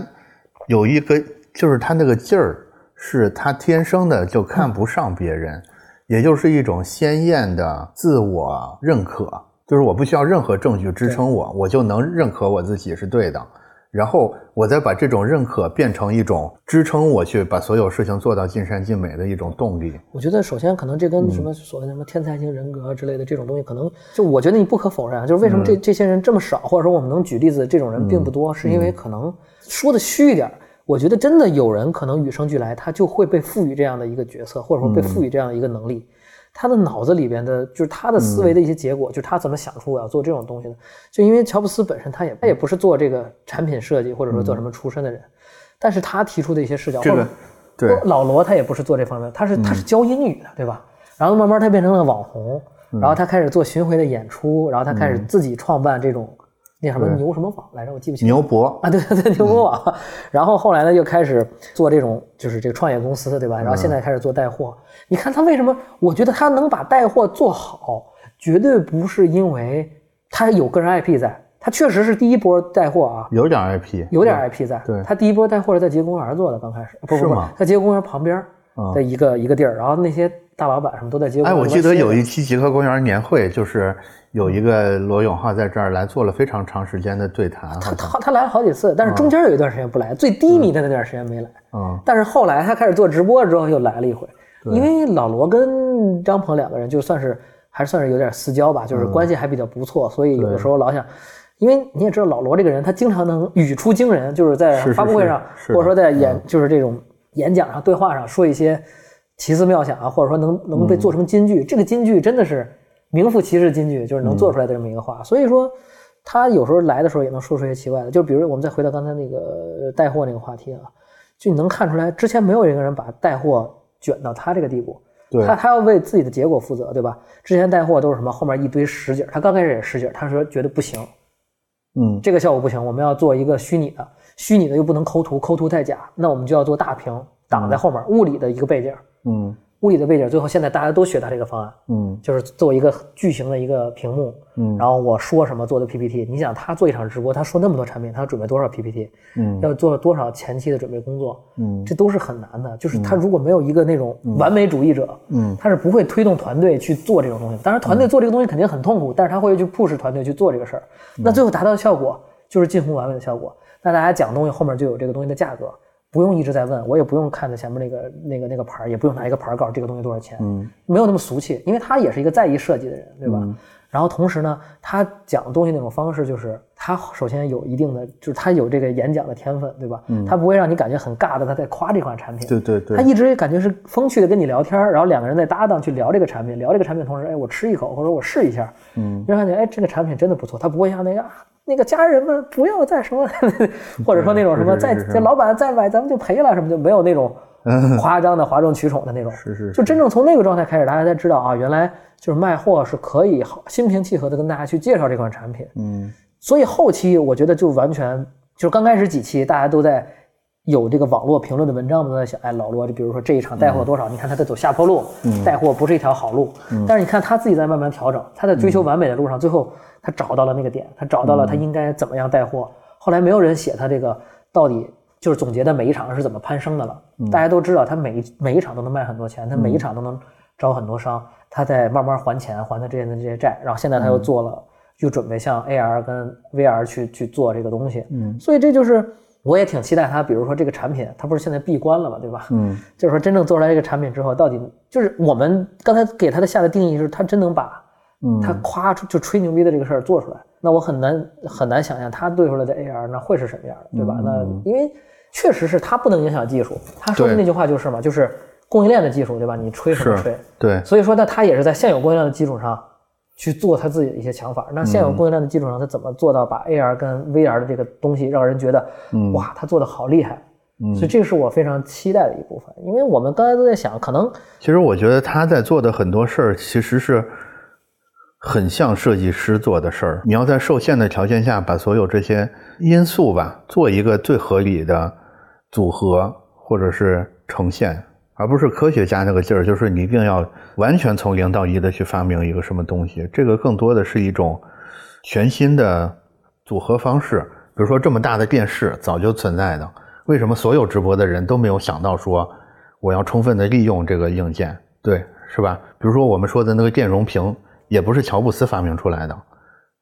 有一个，就是他那个劲儿，是他天生的就看不上别人，也就是一种鲜艳的自我认可，就是我不需要任何证据支撑我，我就能认可我自己是对的。然后我再把这种认可变成一种支撑我去把所有事情做到尽善尽美的一种动力。我觉得首先可能这跟什么所谓什么天才型人格之类的这种东西，可能就我觉得你不可否认啊，就是为什么这这些人这么少，或者说我们能举例子这种人并不多，是因为可能说的虚一点儿。我觉得真的有人可能与生俱来，他就会被赋予这样的一个角色，或者说被赋予这样的一个能力。他的脑子里边的，就是他的思维的一些结果，就是他怎么想出我要做这种东西的。就因为乔布斯本身他也他也不是做这个产品设计或者说做什么出身的人，但是他提出的一些视角，这个对。老罗他也不是做这方面，他是他是教英语的，对吧？然后慢慢他变成了网红，然后他开始做巡回的演出，然后他开始自己创办这种那什么牛什么网来着，我记不清。牛博，啊，对对对，牛博网。然后后来呢，又开始做这种就是这个创业公司，对吧？然后现在开始做带货。你看他为什么？我觉得他能把带货做好，绝对不是因为他有个人 IP 在，他确实是第一波带货啊。有点 IP，有点 IP 在，对他第一波带货是在杰公园做的，刚开始不不不是吗，在杰公园旁边，的一个一个地儿，然后那些大老板什么都在接哎，我记得有一期极客公园年会，就是有一个罗永浩在这儿来做了非常长时间的对谈，他他他来了好几次，但是中间有一段时间不来，最低迷的那段时间没来。嗯，但是后来他开始做直播之后又来了一回，因为老罗跟张鹏两个人就算是还算是有点私交吧，就是关系还比较不错，所以有的时候老想。因为你也知道老罗这个人，他经常能语出惊人，就是在发布会上，或者说在演，就是这种演讲上、对话上说一些奇思妙想啊，或者说能能被做成金句。这个金句真的是名副其实金句，就是能做出来的这么一个话。所以说他有时候来的时候也能说出一些奇怪的。就比如我们再回到刚才那个带货那个话题啊，就你能看出来，之前没有一个人把带货卷到他这个地步。他他要为自己的结果负责，对吧？之前带货都是什么后面一堆实景，他刚开始也实景，他说觉得不行。嗯，这个效果不行，我们要做一个虚拟的，虚拟的又不能抠图，抠图太假，那我们就要做大屏挡在后面，物理的一个背景。嗯，物理的背景，最后现在大家都学他这个方案。嗯，就是做一个巨型的一个屏幕。嗯，然后我说什么做的 PPT，你想他做一场直播，他说那么多产品，他要准备多少 PPT？嗯，要做多少前期的准备工作？嗯，这都是很难的。就是他如果没有一个那种完美主义者，嗯，他是不会推动团队去做这种东西。当然，团队做这个东西肯定很痛苦，但是他会去 push 团队去做这个事儿。那最后达到的效果就是近乎完美的效果。那大家讲东西后面就有这个东西的价格，不用一直在问，我也不用看着前面那个那个那个牌，也不用拿一个牌告诉这个东西多少钱，嗯，没有那么俗气，因为他也是一个在意设计的人，对吧？然后同时呢，他讲东西那种方式就是他首先有一定的，就是他有这个演讲的天分，对吧？嗯，他不会让你感觉很尬的他在夸这款产品，对对对，他一直感觉是风趣的跟你聊天，然后两个人在搭档去聊这个产品，聊这个产品同时，哎，我吃一口或者我试一下，嗯，让感觉哎这个产品真的不错，他不会像那个。那个家人们不要再说，或者说那种什么再这老板再买咱们就赔了什么就没有那种夸张的哗众取宠的那种，是是，就真正从那个状态开始，大家才知道啊，原来就是卖货是可以好心平气和的跟大家去介绍这款产品。嗯，所以后期我觉得就完全就是刚开始几期大家都在有这个网络评论的文章都在想，哎，老罗就比如说这一场带货多少，你看他在走下坡路，带货不是一条好路，但是你看他自己在慢慢调整，他在追求完美的路上，最后。他找到了那个点，他找到了他应该怎么样带货。后来没有人写他这个到底就是总结的每一场是怎么攀升的了。大家都知道他每每一场都能卖很多钱，他每一场都能招很多商，他在慢慢还钱，还他之前的这些债。然后现在他又做了，又准备向 AR 跟 VR 去去做这个东西。嗯，所以这就是我也挺期待他，比如说这个产品，他不是现在闭关了嘛，对吧？嗯，就是说真正做出来这个产品之后，到底就是我们刚才给他的下的定义是，他真能把。他夸就吹牛逼的这个事儿做出来，那我很难很难想象他对出来的 AR 那会是什么样的，对吧？那因为确实是他不能影响技术，他说的那句话就是嘛，就是供应链的技术，对吧？你吹什么吹？对，所以说那他也是在现有供应链的基础上去做他自己的一些想法。那现有供应链的基础上，他怎么做到把 AR 跟 VR 的这个东西让人觉得哇，他做的好厉害？所以这个是我非常期待的一部分，因为我们刚才都在想，可能其实我觉得他在做的很多事儿其实是。很像设计师做的事儿，你要在受限的条件下把所有这些因素吧做一个最合理的组合或者是呈现，而不是科学家那个劲儿，就是你一定要完全从零到一的去发明一个什么东西。这个更多的是一种全新的组合方式。比如说这么大的电视早就存在的，为什么所有直播的人都没有想到说我要充分的利用这个硬件？对，是吧？比如说我们说的那个电容屏。也不是乔布斯发明出来的，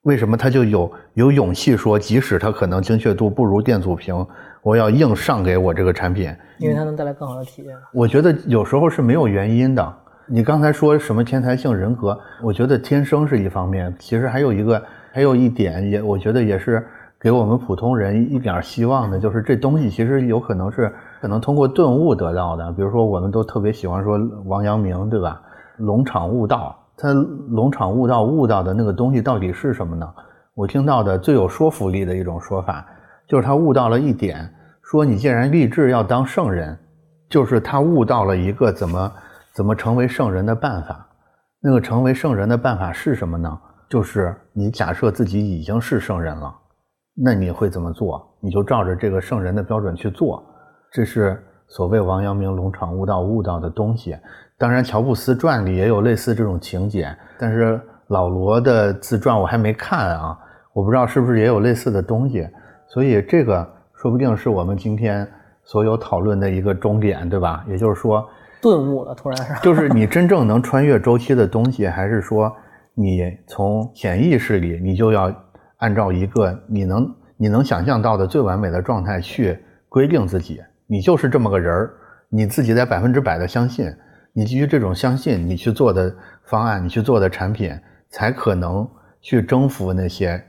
为什么他就有有勇气说，即使他可能精确度不如电阻屏，我要硬上给我这个产品？因为它能带来更好的体验。我觉得有时候是没有原因的。你刚才说什么天才性人格？我觉得天生是一方面，其实还有一个，还有一点也，我觉得也是给我们普通人一点希望的，就是这东西其实有可能是可能通过顿悟得到的。比如说，我们都特别喜欢说王阳明，对吧？龙场悟道。他龙场悟道悟到的那个东西到底是什么呢？我听到的最有说服力的一种说法，就是他悟到了一点，说你既然立志要当圣人，就是他悟到了一个怎么怎么成为圣人的办法。那个成为圣人的办法是什么呢？就是你假设自己已经是圣人了，那你会怎么做？你就照着这个圣人的标准去做。这是所谓王阳明龙场悟道悟到的东西。当然，乔布斯传里也有类似这种情节，但是老罗的自传我还没看啊，我不知道是不是也有类似的东西。所以这个说不定是我们今天所有讨论的一个终点，对吧？也就是说，顿悟了，突然是。就是你真正能穿越周期的东西，还是说你从潜意识里，你就要按照一个你能你能想象到的最完美的状态去规定自己，你就是这么个人儿，你自己在百分之百的相信，你基于这种相信，你去做的方案，你去做的产品，才可能去征服那些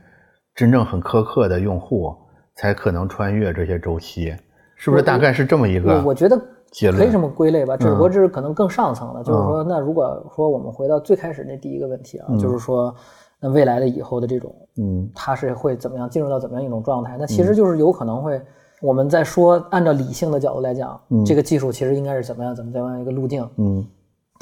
真正很苛刻的用户，才可能穿越这些周期，是不是？大概是这么一个。我我觉得结论可以这么归类吧，只不过这是可能更上层的，就是说，那如果说我们回到最开始那第一个问题啊，就是说，那未来的以后的这种，嗯它是会怎么样进入到怎么样一种状态？那其实就是有可能会，我们在说按照理性的角度来讲，这个技术其实应该是怎么样怎么怎么样一个路径，嗯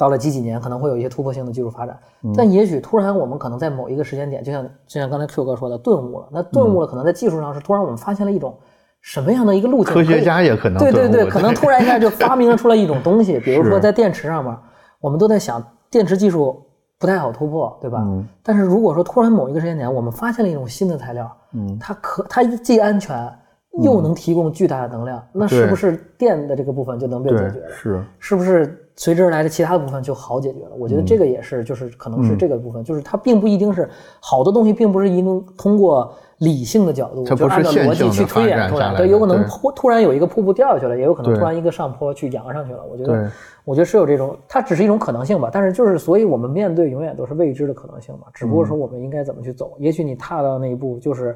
到了几几年可能会有一些突破性的技术发展，但也许突然我们可能在某一个时间点，就像就像刚才 Q 哥说的，顿悟了。那顿悟了，可能在技术上是突然我们发现了一种什么样的一个路径？科学家也可能对对对，可能突然一下就发明了出来一种东西，比如说在电池上面，我们都在想电池技术不太好突破，对吧？嗯但是如果说突然某一个时间点，我们发现了一种新的材料，嗯它可它既安全又能提供巨大的能量，那是不是电的这个部分就能被解决了？是是不是随之而来的其他的部分就好解决了？我觉得这个也是，就是可能是这个部分，就是它并不一定是好多东西，并不是一定通过理性的角度，它不就是按照线逻辑去推演出来，展下来对，有可能突突然有一个瀑布掉下去了，也有可能突然一个上坡去扬上去了。我觉得，我觉得是有这种，它只是一种可能性吧。但是就是，所以我们面对永远都是未知的可能性嘛，只不过说我们应该怎么去走。也许你踏到那一步，就是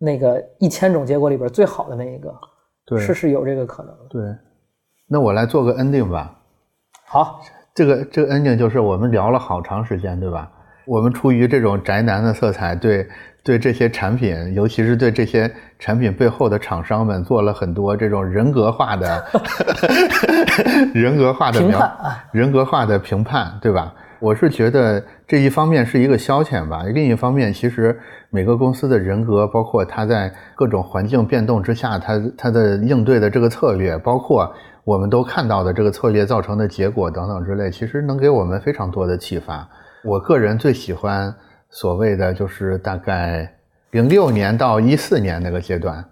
那个一千种结果里边最好的那一个，对是是有这个可能的。对。那我来做个 ending 吧。好，这个这个 ending 就是我们聊了好长时间，对吧？我们出于这种宅男的色彩，对对这些产品，尤其是对这些产品背后的厂商们，做了很多这种人格化的 人格化的评描人格化的评判，对吧？我是觉得这一方面是一个消遣吧，另一方面，其实每个公司的人格，包括它在各种环境变动之下，它它的应对的这个策略，包括我们都看到的这个策略造成的结果等等之类，其实能给我们非常多的启发。我个人最喜欢所谓的就是大概零六年到一四年那个阶段，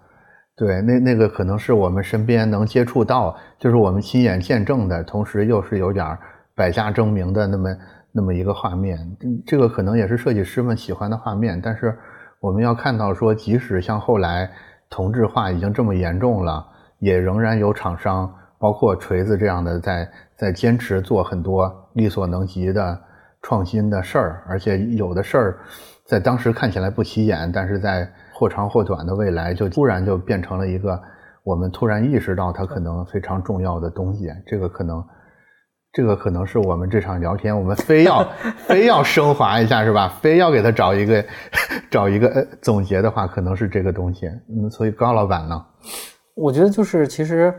对，那那个可能是我们身边能接触到，就是我们亲眼见证的，同时又是有点百家争鸣的那么那么一个画面。这个可能也是设计师们喜欢的画面，但是我们要看到说，即使像后来同质化已经这么严重了，也仍然有厂商，包括锤子这样的，在在坚持做很多力所能及的创新的事儿，而且有的事儿在当时看起来不起眼，但是在或长或短的未来，就突然就变成了一个我们突然意识到它可能非常重要的东西。这个可能，这个可能是我们这场聊天，我们非要 非要升华一下，是吧？非要给他找一个 找一个呃总结的话，可能是这个东西。嗯，所以高老板呢？我觉得就是其实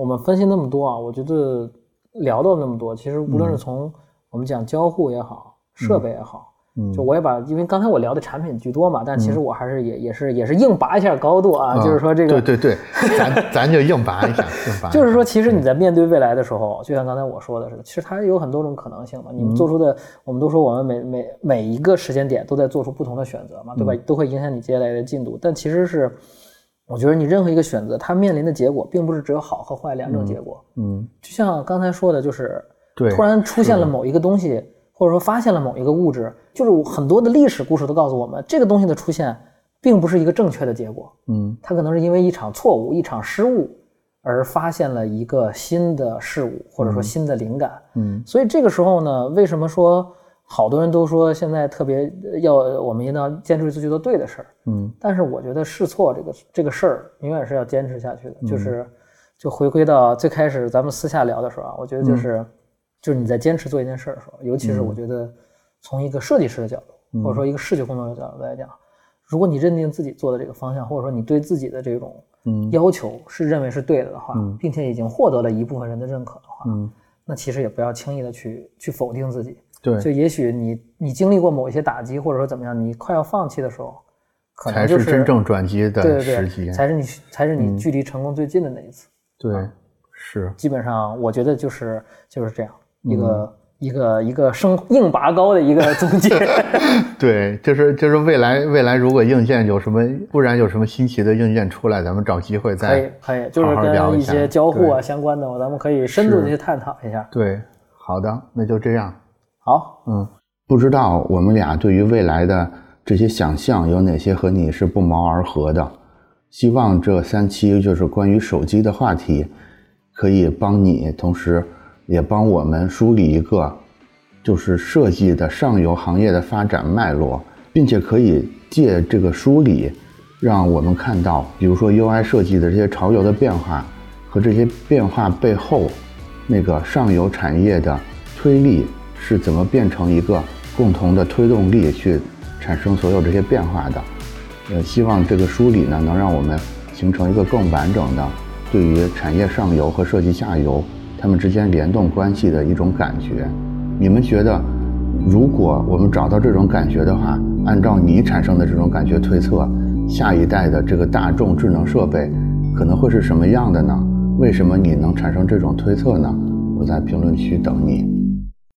我们分析那么多啊，我觉得聊到那么多，其实无论是从我们讲交互也好，设备也好，嗯就我也把，因为刚才我聊的产品居多嘛，但其实我还是也也是也是硬拔一下高度啊，就是说这个嗯对对对，咱 咱就硬拔一下，硬拔。就是说，其实你在面对未来的时候，就像刚才我说的似的，其实它有很多种可能性嘛。你们做出的，我们都说我们每每每一个时间点都在做出不同的选择嘛，对吧？都会影响你接下来的进度。但其实是，我觉得你任何一个选择，它面临的结果，并不是只有好和坏两种结果。嗯，就像刚才说的，就是对突然出现了某一个东西，或者说发现了某一个物质，就是很多的历史故事都告诉我们，这个东西的出现并不是一个正确的结果。嗯它可能是因为一场错误、一场失误而发现了一个新的事物，或者说新的灵感。嗯所以这个时候呢，为什么说好多人都说现在特别呃要我们一定要坚持去做对的事儿？嗯。但是我觉得试错这个这个事儿永远是要坚持下去的，就是就回归到最开始咱们私下聊的时候啊，我觉得就是、就是你在坚持做一件事儿的时候，尤其是我觉得从一个设计师的角度，或者说一个视觉工作者角度来讲，如果你认定自己做的这个方向，或者说你对自己的这种嗯。要求是认为是对的的话，嗯。并且已经获得了一部分人的认可的话，嗯，那其实也不要轻易的去去否定自己。对，就也许你你经历过某一些打击，或者说怎么样，你快要放弃的时候，可才能就是真正转机的时机对，。才是你才是你距离成功最近的那一次。对，是，基本上我觉得就是就是这样一个一个一个生硬拔高的一个总结。对，就是就是未来未来如果硬件有什么，不然有什么新奇的硬件出来，咱们找机会再可以可以，就是跟一些交互啊相关的，咱们可以深度的去探讨一下。对，好的，那就这样，好，嗯。不知道我们俩对于未来的这些想象有哪些和你是不谋而合的？希望这三期就是关于手机的话题，可以帮你，同时也帮我们梳理一个就是设计的上游行业的发展脉络，并且可以借这个梳理，让我们看到，比如说 UI 设计的这些潮流的变化和这些变化背后那个上游产业的推力是怎么变成一个共同的推动力去产生所有这些变化的。呃，希望这个梳理呢，能让我们形成一个更完整的对于产业上游和设计下游它们之间联动关系的一种感觉。你们觉得，如果我们找到这种感觉的话，按照你产生的这种感觉推测，下一代的这个大众智能设备可能会是什么样的呢？为什么你能产生这种推测呢？我在评论区等你。